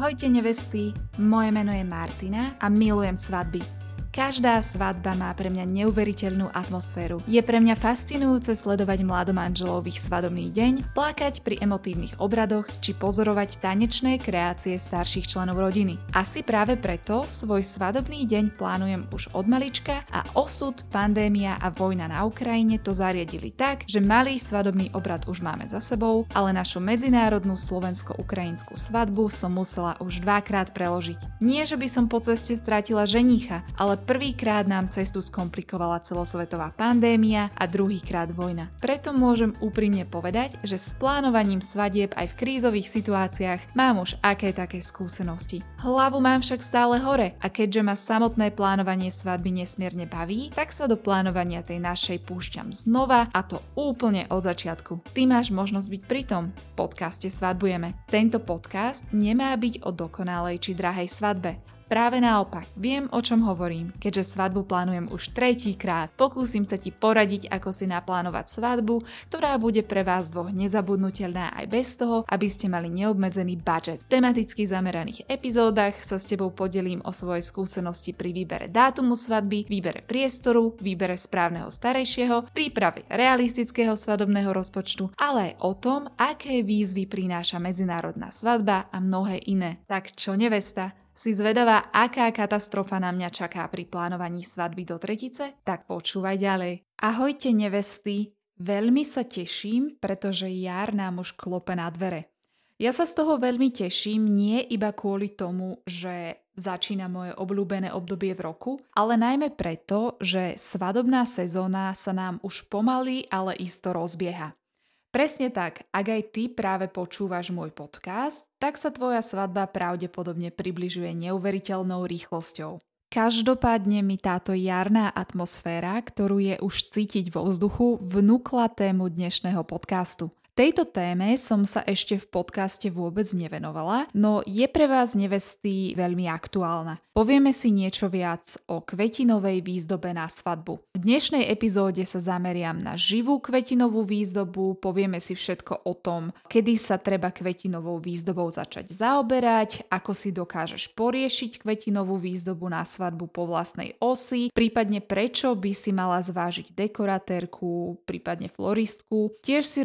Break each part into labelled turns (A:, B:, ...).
A: Ahojte nevesty, moje meno je Martina a milujem svadby. Každá svadba má pre mňa neuveriteľnú atmosféru. Je pre mňa fascinujúce sledovať mladomanželov ich svadobný deň, plakať pri emotívnych obradoch či pozorovať tanečné kreácie starších členov rodiny. Asi práve preto svoj svadobný deň plánujem už od malička a osud, pandémia a vojna na Ukrajine to zariadili tak, že malý svadobný obrad už máme za sebou, ale našu medzinárodnú slovensko-ukrajinskú svadbu som musela už dvakrát preložiť. Nie, že by som po ceste strátila ženicha, ale prvýkrát nám cestu skomplikovala celosvetová pandémia a druhýkrát vojna. Preto môžem úprimne povedať, že s plánovaním svadieb aj v krízových situáciách mám už aké také skúsenosti. Hlavu mám však stále hore a keďže ma samotné plánovanie svadby nesmierne baví, tak sa do plánovania tej našej púšťam znova a to úplne od začiatku. Ty máš možnosť byť pritom. V podcaste Svadbujeme. Tento podcast nemá byť o dokonalej či drahej svadbe. Práve naopak, viem o čom hovorím, keďže svadbu plánujem už tretíkrát. Pokúsim sa ti poradiť, ako si naplánovať svadbu, ktorá bude pre vás dvoch nezabudnutelná aj bez toho, aby ste mali neobmedzený budget. V tematicky zameraných epizódach sa s tebou podelím o svoje skúsenosti pri výbere dátumu svadby, výbere priestoru, výbere správneho starejšieho, príprave realistického svadobného rozpočtu, ale aj o tom, aké výzvy prináša medzinárodná svadba a mnohé iné. Tak čo nevesta, si zvedavá, aká katastrofa na mňa čaká pri plánovaní svadby do tretice? Tak počúvaj ďalej. Ahojte nevesty, veľmi sa teším, pretože jar nám už klope na dvere. Ja sa z toho veľmi teším, nie iba kvôli tomu, že začína moje obľúbené obdobie v roku, ale najmä preto, že svadobná sezóna sa nám už pomaly, ale isto rozbieha. Presne tak, ak aj ty práve počúvaš môj podcast, tak sa tvoja svadba pravdepodobne približuje neuveriteľnou rýchlosťou. Každopádne mi táto jarná atmosféra, ktorú je už cítiť vo vzduchu, vnúkla tému dnešného podcastu. Tejto téme som sa ešte v podcaste vôbec nevenovala, no je pre vás nevesty veľmi aktuálna. Povieme si niečo viac o kvetinovej výzdobe na svadbu. V dnešnej epizóde sa zameriam na živú kvetinovú výzdobu, povieme si všetko o tom, kedy sa treba kvetinovou výzdobou začať zaoberať, ako si dokážeš poriešiť kvetinovú výzdobu na svadbu po vlastnej osi, prípadne prečo by si mala zvážiť dekoratérku, prípadne floristku. Tiež si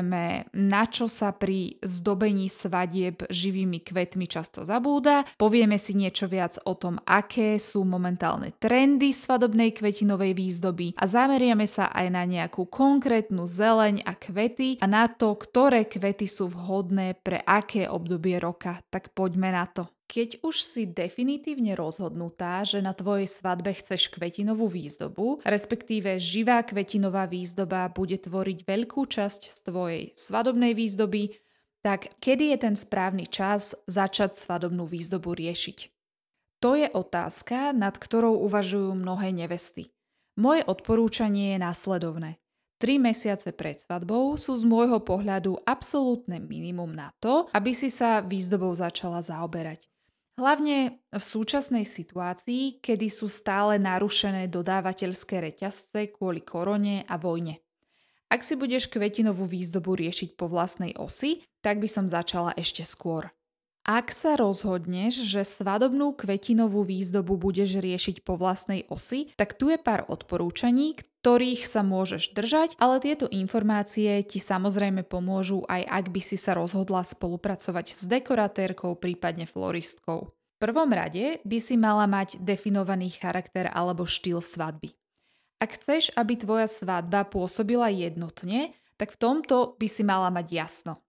A: rozoberieme, na čo sa pri zdobení svadieb živými kvetmi často zabúda, povieme si niečo viac o tom, aké sú momentálne trendy svadobnej kvetinovej výzdoby a zameriame sa aj na nejakú konkrétnu zeleň a kvety a na to, ktoré kvety sú vhodné pre aké obdobie roka. Tak poďme na to. Keď už si definitívne rozhodnutá, že na tvojej svadbe chceš kvetinovú výzdobu, respektíve živá kvetinová výzdoba bude tvoriť veľkú časť z tvojej svadobnej výzdoby, tak kedy je ten správny čas začať svadobnú výzdobu riešiť? To je otázka, nad ktorou uvažujú mnohé nevesty. Moje odporúčanie je následovné. Tri mesiace pred svadbou sú z môjho pohľadu absolútne minimum na to, aby si sa výzdobou začala zaoberať. Hlavne v súčasnej situácii, kedy sú stále narušené dodávateľské reťazce kvôli korone a vojne. Ak si budeš kvetinovú výzdobu riešiť po vlastnej osi, tak by som začala ešte skôr. Ak sa rozhodneš, že svadobnú kvetinovú výzdobu budeš riešiť po vlastnej osi, tak tu je pár odporúčaní, ktorých sa môžeš držať, ale tieto informácie ti samozrejme pomôžu aj ak by si sa rozhodla spolupracovať s dekoratérkou, prípadne floristkou. V prvom rade by si mala mať definovaný charakter alebo štýl svadby. Ak chceš, aby tvoja svadba pôsobila jednotne, tak v tomto by si mala mať jasno.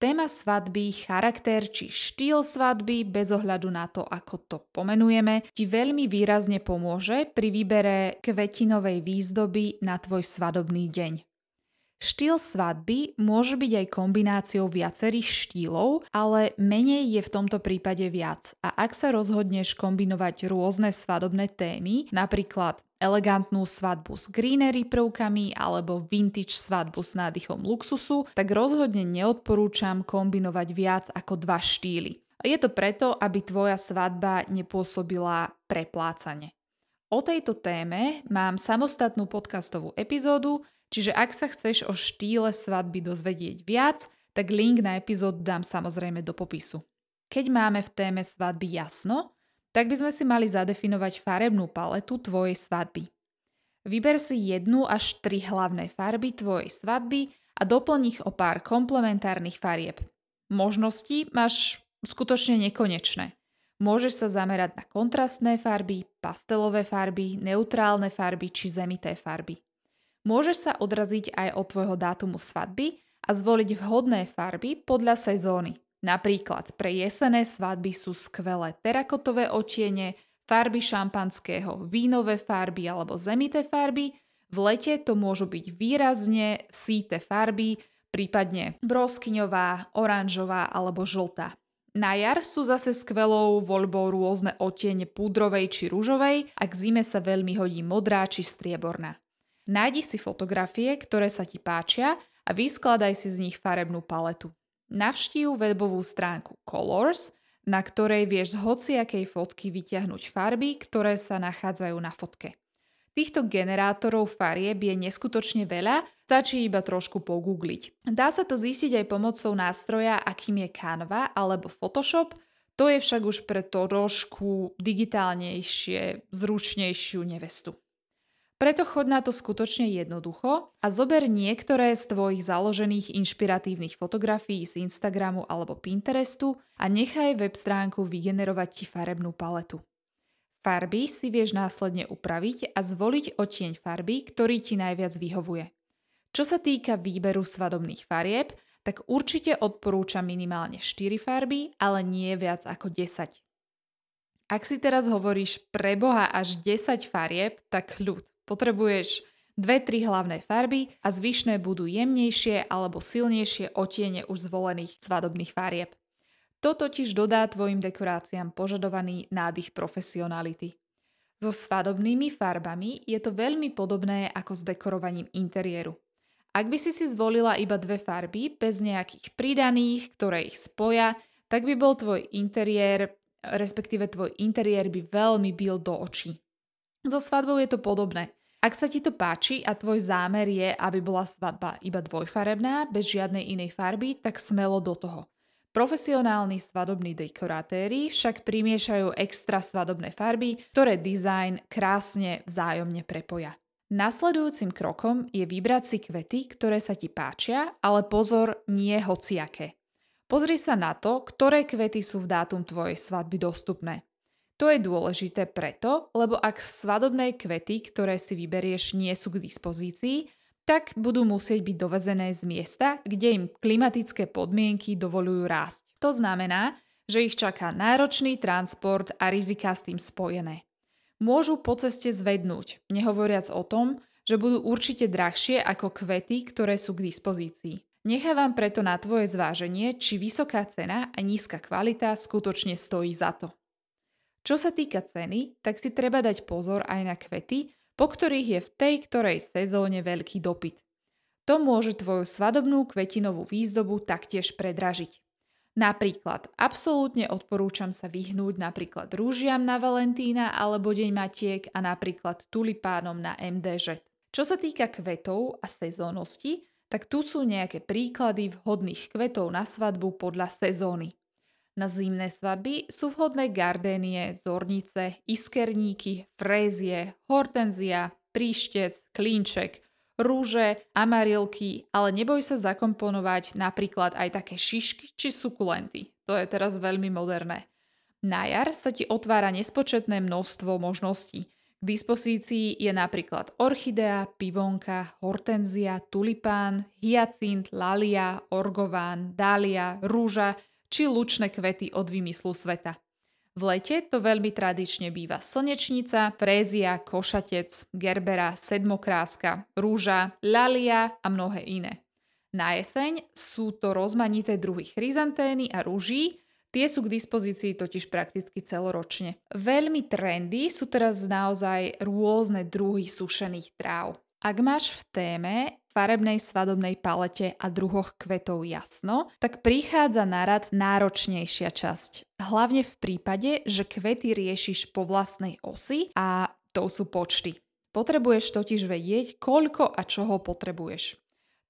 A: Téma svadby, charakter či štýl svadby, bez ohľadu na to, ako to pomenujeme, ti veľmi výrazne pomôže pri výbere kvetinovej výzdoby na tvoj svadobný deň. Štýl svadby môže byť aj kombináciou viacerých štýlov, ale menej je v tomto prípade viac. A ak sa rozhodneš kombinovať rôzne svadobné témy, napríklad elegantnú svadbu s greenery prvkami alebo vintage svadbu s nádychom luxusu, tak rozhodne neodporúčam kombinovať viac ako dva štýly. Je to preto, aby tvoja svadba nepôsobila preplácane. O tejto téme mám samostatnú podcastovú epizódu, Čiže ak sa chceš o štýle svadby dozvedieť viac, tak link na epizódu dám samozrejme do popisu. Keď máme v téme svadby jasno, tak by sme si mali zadefinovať farebnú paletu tvojej svadby. Vyber si jednu až tri hlavné farby tvojej svadby a doplň ich o pár komplementárnych farieb. Možnosti máš skutočne nekonečné. Môžeš sa zamerať na kontrastné farby, pastelové farby, neutrálne farby či zemité farby. Môžeš sa odraziť aj od tvojho dátumu svadby a zvoliť vhodné farby podľa sezóny. Napríklad pre jesené svadby sú skvelé terakotové otiene, farby šampanského, vínové farby alebo zemité farby. V lete to môžu byť výrazne síte farby, prípadne broskyňová, oranžová alebo žltá. Na jar sú zase skvelou voľbou rôzne otiene púdrovej či rúžovej a k zime sa veľmi hodí modrá či strieborná. Nájdi si fotografie, ktoré sa ti páčia a vyskladaj si z nich farebnú paletu. Navštív webovú stránku Colors, na ktorej vieš z hociakej fotky vyťahnuť farby, ktoré sa nachádzajú na fotke. Týchto generátorov farieb je neskutočne veľa, stačí iba trošku pogoogliť. Dá sa to zistiť aj pomocou nástroja, akým je Canva alebo Photoshop, to je však už pre trošku digitálnejšie, zručnejšiu nevestu. Preto chod na to skutočne jednoducho a zober niektoré z tvojich založených inšpiratívnych fotografií z Instagramu alebo Pinterestu a nechaj web stránku vygenerovať ti farebnú paletu. Farby si vieš následne upraviť a zvoliť odtieň farby, ktorý ti najviac vyhovuje. Čo sa týka výberu svadobných farieb, tak určite odporúčam minimálne 4 farby, ale nie viac ako 10. Ak si teraz hovoríš preboha až 10 farieb, tak ľud. Potrebuješ 2-3 hlavné farby a zvyšné budú jemnejšie alebo silnejšie otiene už zvolených svadobných farieb. To totiž dodá tvojim dekoráciám požadovaný nádych profesionality. So svadobnými farbami je to veľmi podobné ako s dekorovaním interiéru. Ak by si si zvolila iba dve farby bez nejakých pridaných, ktoré ich spoja, tak by bol tvoj interiér, respektíve tvoj interiér by veľmi bil do očí. So svadbou je to podobné. Ak sa ti to páči a tvoj zámer je, aby bola svadba iba dvojfarebná, bez žiadnej inej farby, tak smelo do toho. Profesionálni svadobní dekoratéri však primiešajú extra svadobné farby, ktoré dizajn krásne vzájomne prepoja. Nasledujúcim krokom je vybrať si kvety, ktoré sa ti páčia, ale pozor, nie hociaké. Pozri sa na to, ktoré kvety sú v dátum tvojej svadby dostupné. To je dôležité preto, lebo ak svadobné kvety, ktoré si vyberieš, nie sú k dispozícii, tak budú musieť byť dovezené z miesta, kde im klimatické podmienky dovolujú rásť. To znamená, že ich čaká náročný transport a rizika s tým spojené. Môžu po ceste zvednúť, nehovoriac o tom, že budú určite drahšie ako kvety, ktoré sú k dispozícii. Nechávam preto na tvoje zváženie, či vysoká cena a nízka kvalita skutočne stojí za to. Čo sa týka ceny, tak si treba dať pozor aj na kvety, po ktorých je v tej ktorej sezóne veľký dopyt. To môže tvoju svadobnú kvetinovú výzdobu taktiež predražiť. Napríklad, absolútne odporúčam sa vyhnúť napríklad rúžiam na Valentína alebo Deň Matiek a napríklad tulipánom na MDŽ. Čo sa týka kvetov a sezónnosti, tak tu sú nejaké príklady vhodných kvetov na svadbu podľa sezóny. Na zimné svadby sú vhodné gardénie, zornice, iskerníky, frézie, hortenzia, príštec, klínček, rúže, amarilky, ale neboj sa zakomponovať napríklad aj také šišky či sukulenty. To je teraz veľmi moderné. Na jar sa ti otvára nespočetné množstvo možností. K dispozícii je napríklad orchidea, pivonka, hortenzia, tulipán, hyacint, lalia, orgován, dália, rúža, či lučné kvety od vymyslu sveta. V lete to veľmi tradične býva slnečnica, frézia, košatec, gerbera, sedmokráska, rúža, lalia a mnohé iné. Na jeseň sú to rozmanité druhy chryzantény a rúží, tie sú k dispozícii totiž prakticky celoročne. Veľmi trendy sú teraz naozaj rôzne druhy sušených tráv. Ak máš v téme farebnej svadobnej palete a druhoch kvetov jasno, tak prichádza na rad náročnejšia časť. Hlavne v prípade, že kvety riešiš po vlastnej osi a to sú počty. Potrebuješ totiž vedieť, koľko a čoho potrebuješ.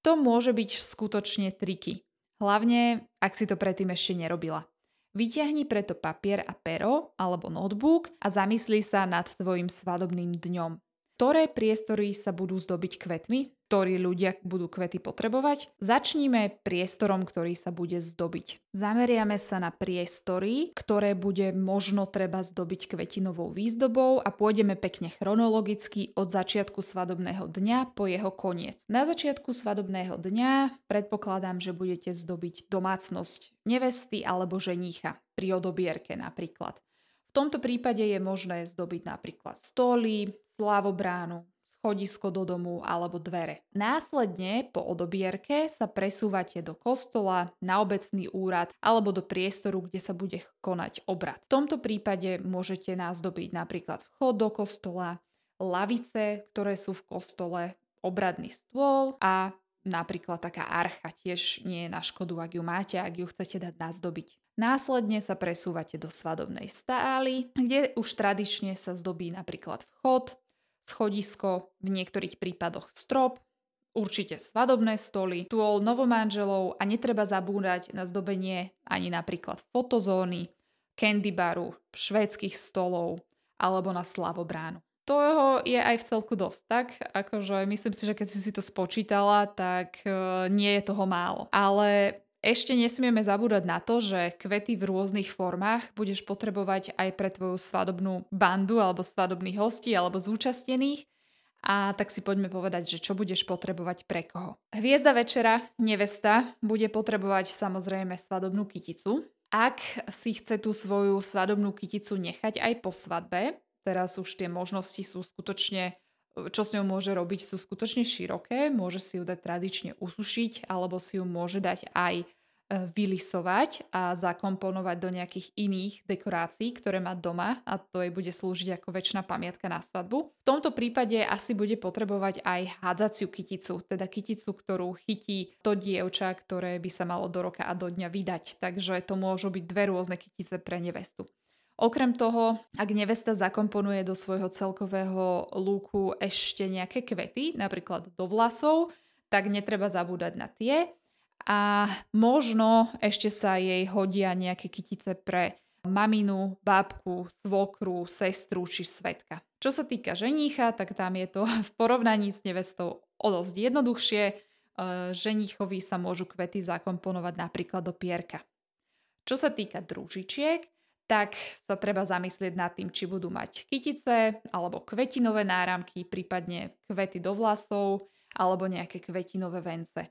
A: To môže byť skutočne triky. Hlavne, ak si to predtým ešte nerobila. Vyťahni preto papier a pero alebo notebook a zamysli sa nad tvojim svadobným dňom. Ktoré priestory sa budú zdobiť kvetmi? Ktorí ľudia budú kvety potrebovať? Začníme priestorom, ktorý sa bude zdobiť. Zameriame sa na priestory, ktoré bude možno treba zdobiť kvetinovou výzdobou a pôjdeme pekne chronologicky od začiatku svadobného dňa po jeho koniec. Na začiatku svadobného dňa predpokladám, že budete zdobiť domácnosť nevesty alebo ženícha pri odobierke napríklad. V tomto prípade je možné zdobiť napríklad stoly, slavobránu, schodisko do domu alebo dvere. Následne po odobierke sa presúvate do kostola, na obecný úrad alebo do priestoru, kde sa bude konať obrad. V tomto prípade môžete názdobiť napríklad vchod do kostola, lavice, ktoré sú v kostole, obradný stôl a napríklad taká archa tiež nie je na škodu, ak ju máte, ak ju chcete dať nazdobiť. Následne sa presúvate do svadobnej stály, kde už tradične sa zdobí napríklad vchod, schodisko, v niektorých prípadoch strop, určite svadobné stoly, stôl novomanželov a netreba zabúdať na zdobenie ani napríklad fotozóny, candy baru, švédskych stolov alebo na slavobránu. Toho je aj v celku dosť, tak? Akože myslím si, že keď si si to spočítala, tak uh, nie je toho málo. Ale ešte nesmieme zabúdať na to, že kvety v rôznych formách budeš potrebovať aj pre tvoju svadobnú bandu alebo svadobných hostí alebo zúčastnených. A tak si poďme povedať, že čo budeš potrebovať pre koho. Hviezda večera, nevesta, bude potrebovať samozrejme svadobnú kyticu. Ak si chce tú svoju svadobnú kyticu nechať aj po svadbe, teraz už tie možnosti sú skutočne čo s ňou môže robiť, sú skutočne široké. Môže si ju dať tradične usušiť, alebo si ju môže dať aj e, vylisovať a zakomponovať do nejakých iných dekorácií, ktoré má doma a to jej bude slúžiť ako väčšina pamiatka na svadbu. V tomto prípade asi bude potrebovať aj hádzaciu kyticu, teda kyticu, ktorú chytí to dievča, ktoré by sa malo do roka a do dňa vydať. Takže to môžu byť dve rôzne kytice pre nevestu. Okrem toho, ak nevesta zakomponuje do svojho celkového lúku ešte nejaké kvety, napríklad do vlasov, tak netreba zabúdať na tie. A možno ešte sa jej hodia nejaké kytice pre maminu, bábku, svokru, sestru či svetka. Čo sa týka ženícha, tak tam je to v porovnaní s nevestou o dosť jednoduchšie. E, ženíchovi sa môžu kvety zakomponovať napríklad do pierka. Čo sa týka družičiek, tak sa treba zamyslieť nad tým, či budú mať kytice alebo kvetinové náramky, prípadne kvety do vlasov alebo nejaké kvetinové vence.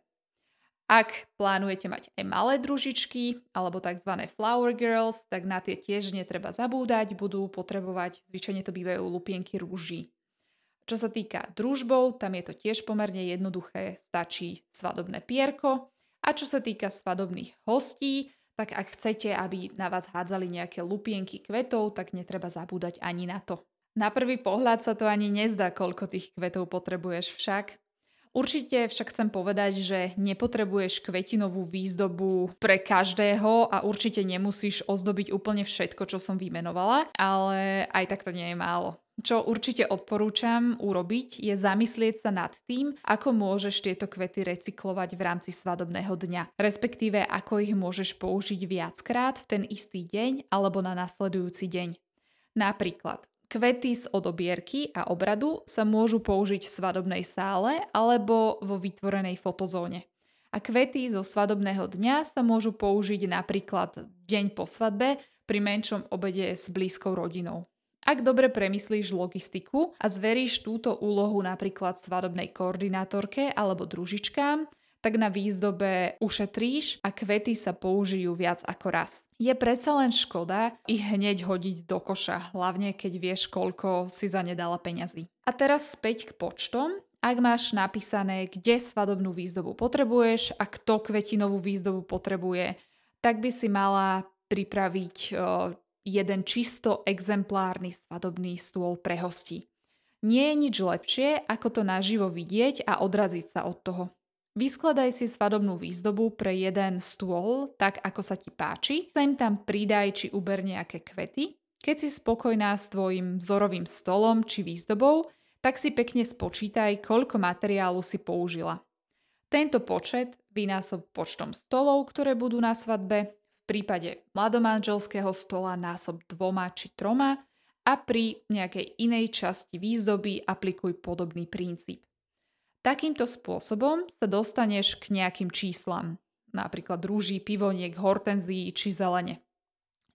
A: Ak plánujete mať aj malé družičky alebo tzv. flower girls, tak na tie tiež netreba zabúdať, budú potrebovať, zvyčajne to bývajú lupienky rúží. Čo sa týka družbov, tam je to tiež pomerne jednoduché, stačí svadobné pierko. A čo sa týka svadobných hostí, tak ak chcete, aby na vás hádzali nejaké lupienky kvetov, tak netreba zabúdať ani na to. Na prvý pohľad sa to ani nezdá, koľko tých kvetov potrebuješ však. Určite však chcem povedať, že nepotrebuješ kvetinovú výzdobu pre každého a určite nemusíš ozdobiť úplne všetko, čo som vymenovala, ale aj tak to nie je málo. Čo určite odporúčam urobiť, je zamyslieť sa nad tým, ako môžeš tieto kvety recyklovať v rámci svadobného dňa, respektíve ako ich môžeš použiť viackrát v ten istý deň alebo na nasledujúci deň. Napríklad, kvety z odobierky a obradu sa môžu použiť v svadobnej sále alebo vo vytvorenej fotozóne. A kvety zo svadobného dňa sa môžu použiť napríklad deň po svadbe pri menšom obede s blízkou rodinou. Ak dobre premyslíš logistiku a zveríš túto úlohu napríklad svadobnej koordinátorke alebo družičkám, tak na výzdobe ušetríš a kvety sa použijú viac ako raz. Je predsa len škoda ich hneď hodiť do koša, hlavne keď vieš, koľko si za ne dala peňazí. A teraz späť k počtom. Ak máš napísané, kde svadobnú výzdobu potrebuješ a kto kvetinovú výzdobu potrebuje, tak by si mala pripraviť jeden čisto exemplárny svadobný stôl pre hostí. Nie je nič lepšie, ako to naživo vidieť a odraziť sa od toho. Vyskladaj si svadobnú výzdobu pre jeden stôl, tak ako sa ti páči. Sem tam pridaj či uber nejaké kvety. Keď si spokojná s tvojim vzorovým stolom či výzdobou, tak si pekne spočítaj, koľko materiálu si použila. Tento počet vynásob počtom stolov, ktoré budú na svadbe, prípade mladomanželského stola násob dvoma či troma a pri nejakej inej časti výzdoby aplikuj podobný princíp. Takýmto spôsobom sa dostaneš k nejakým číslam, napríklad rúží, pivoniek, hortenzií či zelene.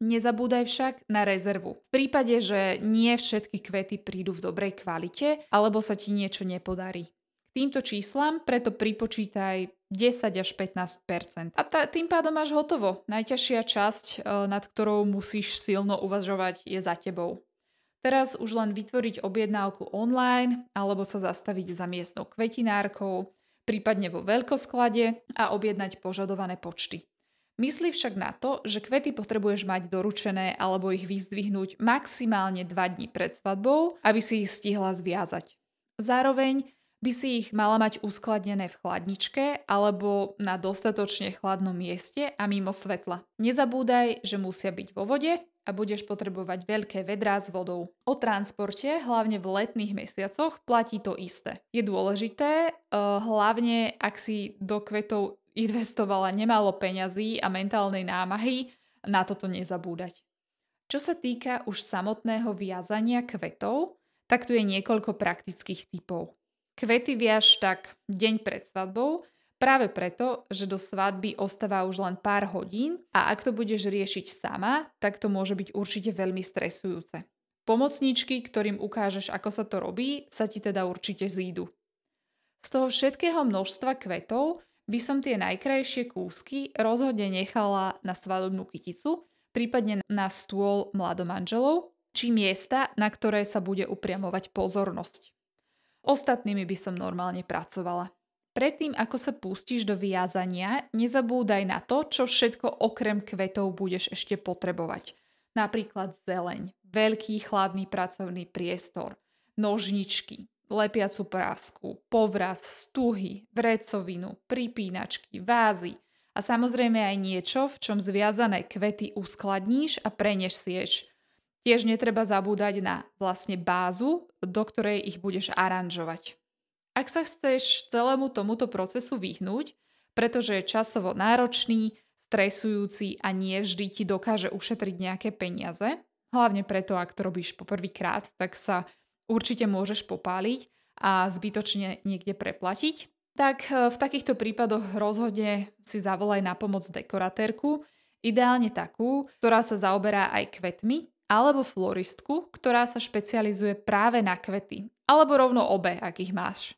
A: Nezabúdaj však na rezervu. V prípade, že nie všetky kvety prídu v dobrej kvalite alebo sa ti niečo nepodarí. K týmto číslam preto pripočítaj 10 až 15% A tá, tým pádom máš hotovo. Najťažšia časť, e, nad ktorou musíš silno uvažovať, je za tebou. Teraz už len vytvoriť objednávku online alebo sa zastaviť za miestnou kvetinárkou, prípadne vo veľkosklade a objednať požadované počty. Myslí však na to, že kvety potrebuješ mať doručené alebo ich vyzdvihnúť maximálne 2 dní pred svadbou, aby si ich stihla zviazať. Zároveň by si ich mala mať uskladnené v chladničke alebo na dostatočne chladnom mieste a mimo svetla. Nezabúdaj, že musia byť vo vode a budeš potrebovať veľké vedrá s vodou. O transporte, hlavne v letných mesiacoch, platí to isté. Je dôležité, eh, hlavne ak si do kvetov investovala nemálo peňazí a mentálnej námahy, na toto nezabúdať. Čo sa týka už samotného viazania kvetov, tak tu je niekoľko praktických typov. Kvety viaž tak deň pred svadbou, práve preto, že do svadby ostáva už len pár hodín a ak to budeš riešiť sama, tak to môže byť určite veľmi stresujúce. Pomocníčky, ktorým ukážeš, ako sa to robí, sa ti teda určite zídu. Z toho všetkého množstva kvetov by som tie najkrajšie kúsky rozhodne nechala na svadobnú kyticu, prípadne na stôl mladomanželov, či miesta, na ktoré sa bude upriamovať pozornosť. Ostatnými by som normálne pracovala. Predtým, ako sa pustíš do viazania, nezabúdaj na to, čo všetko okrem kvetov budeš ešte potrebovať. Napríklad zeleň, veľký chladný pracovný priestor, nožničky, lepiacu prásku, povraz, stuhy, vrecovinu, pripínačky, vázy a samozrejme aj niečo, v čom zviazané kvety uskladníš a prenesieš Tiež netreba zabúdať na vlastne bázu, do ktorej ich budeš aranžovať. Ak sa chceš celému tomuto procesu vyhnúť, pretože je časovo náročný, stresujúci a nie vždy ti dokáže ušetriť nejaké peniaze, hlavne preto, ak to robíš poprvýkrát, tak sa určite môžeš popáliť a zbytočne niekde preplatiť, tak e, v takýchto prípadoch rozhodne si zavolaj na pomoc dekoratérku, ideálne takú, ktorá sa zaoberá aj kvetmi alebo floristku, ktorá sa špecializuje práve na kvety, alebo rovno obe, ak ich máš.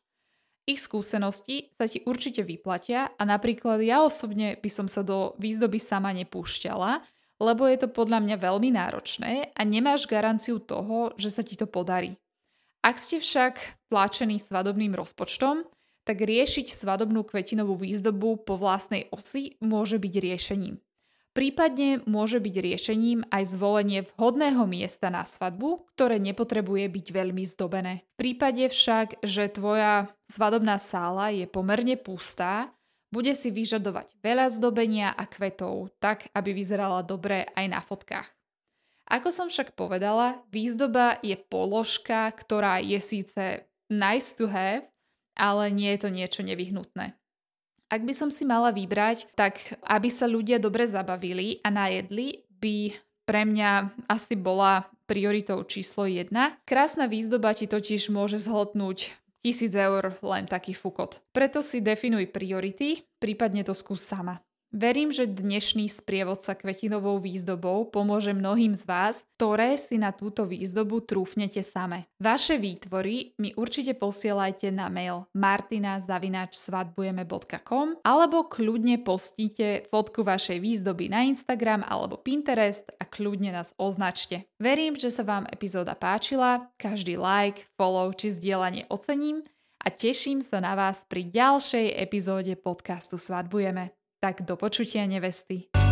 A: Ich skúsenosti sa ti určite vyplatia a napríklad ja osobne by som sa do výzdoby sama nepúšťala, lebo je to podľa mňa veľmi náročné a nemáš garanciu toho, že sa ti to podarí. Ak ste však tlačení svadobným rozpočtom, tak riešiť svadobnú kvetinovú výzdobu po vlastnej osi môže byť riešením. Prípadne môže byť riešením aj zvolenie vhodného miesta na svadbu, ktoré nepotrebuje byť veľmi zdobené. V prípade však, že tvoja svadobná sála je pomerne pustá, bude si vyžadovať veľa zdobenia a kvetov, tak aby vyzerala dobre aj na fotkách. Ako som však povedala, výzdoba je položka, ktorá je síce nice to have, ale nie je to niečo nevyhnutné. Ak by som si mala vybrať, tak aby sa ľudia dobre zabavili a najedli, by pre mňa asi bola prioritou číslo 1. Krásna výzdoba ti totiž môže zhltnúť tisíc eur len taký fukot. Preto si definuj priority, prípadne to skús sama. Verím, že dnešný sprievodca kvetinovou výzdobou pomôže mnohým z vás, ktoré si na túto výzdobu trúfnete same. Vaše výtvory mi určite posielajte na mail martina.svadbujeme.com alebo kľudne postite fotku vašej výzdoby na Instagram alebo Pinterest a kľudne nás označte. Verím, že sa vám epizóda páčila, každý like, follow či zdieľanie ocením a teším sa na vás pri ďalšej epizóde podcastu Svadbujeme. Tak do počutia nevesty.